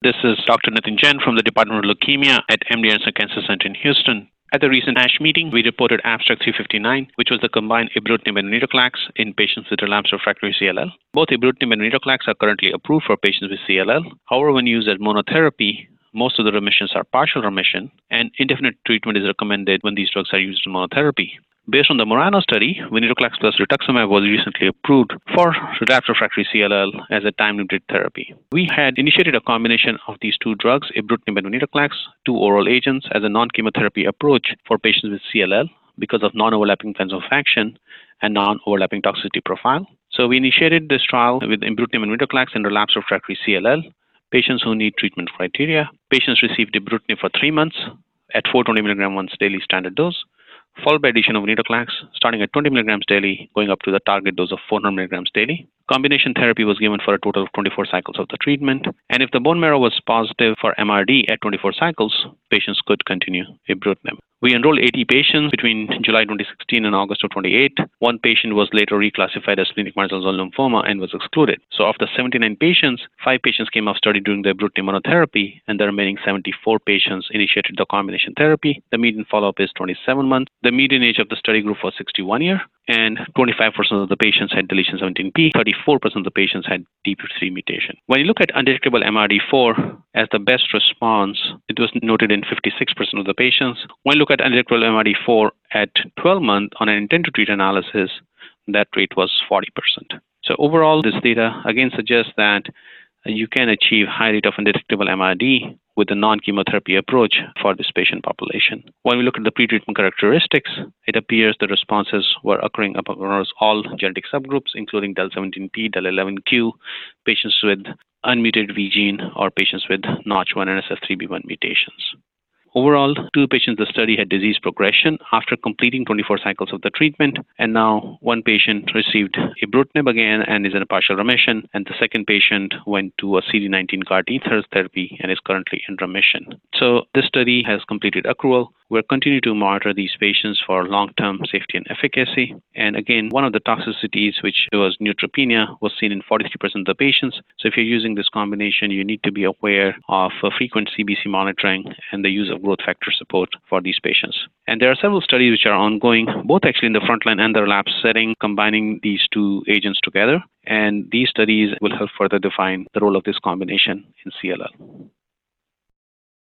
This is Dr. Nitin Jain from the Department of Leukemia at MD Anderson Cancer Center in Houston. At the recent ASH meeting, we reported abstract 359, which was the combined ibrutinib and venetoclax in patients with relapsed refractory CLL. Both ibrutinib and venetoclax are currently approved for patients with CLL. However, when used as monotherapy, most of the remissions are partial remission, and indefinite treatment is recommended when these drugs are used in monotherapy. Based on the Murano study, venetoclax plus rituximab was recently approved for relapsed refractory CLL as a time-limited therapy. We had initiated a combination of these two drugs, ibrutinib and venetoclax, two oral agents, as a non-chemotherapy approach for patients with CLL because of non-overlapping mechanism of action and non-overlapping toxicity profile. So we initiated this trial with ibrutinib and venetoclax in relapsed refractory CLL, patients who need treatment criteria. Patients received ibrutinib for three months at 420 milligram once daily standard dose followed by addition of venetoclax, starting at 20 milligrams daily, going up to the target dose of 400 milligrams daily. Combination therapy was given for a total of 24 cycles of the treatment. And if the bone marrow was positive for MRD at 24 cycles, patients could continue ibrutinib. We enrolled 80 patients between July 2016 and August of 28. One patient was later reclassified as splenic marginal zone lymphoma and was excluded. So the 79 patients, five patients came off study during the ibrutinib monotherapy, and the remaining 74 patients initiated the combination therapy. The median follow-up is 27 months. The median age of the study group was 61 year, and 25% of the patients had deletion 17p, 34% of the patients had TP53 mutation. When you look at undetectable MRD4 as the best response, it was noted in 56% of the patients. When you look at undetectable MRD4 at 12 months on an intent to treat analysis, that rate was 40%. So overall, this data again suggests that you can achieve high rate of undetectable MRD with a non-chemotherapy approach for this patient population. When we look at the pretreatment characteristics, it appears the responses were occurring across all genetic subgroups, including DEL17P, DEL11Q, patients with unmutated V gene, or patients with NOTCH1 and SF3B1 mutations. Overall, two patients in the study had disease progression after completing 24 cycles of the treatment, and now one patient received ibrutinib again and is in a partial remission, and the second patient went to a CD19 CAR T therapy and is currently in remission. So this study has completed accrual. We're continuing to monitor these patients for long-term safety and efficacy. And again, one of the toxicities, which was neutropenia, was seen in 43% of the patients. So if you're using this combination, you need to be aware of frequent CBC monitoring and the use of growth factor support for these patients. And there are several studies which are ongoing, both actually in the frontline and the relapse setting, combining these two agents together. And these studies will help further define the role of this combination in CLL.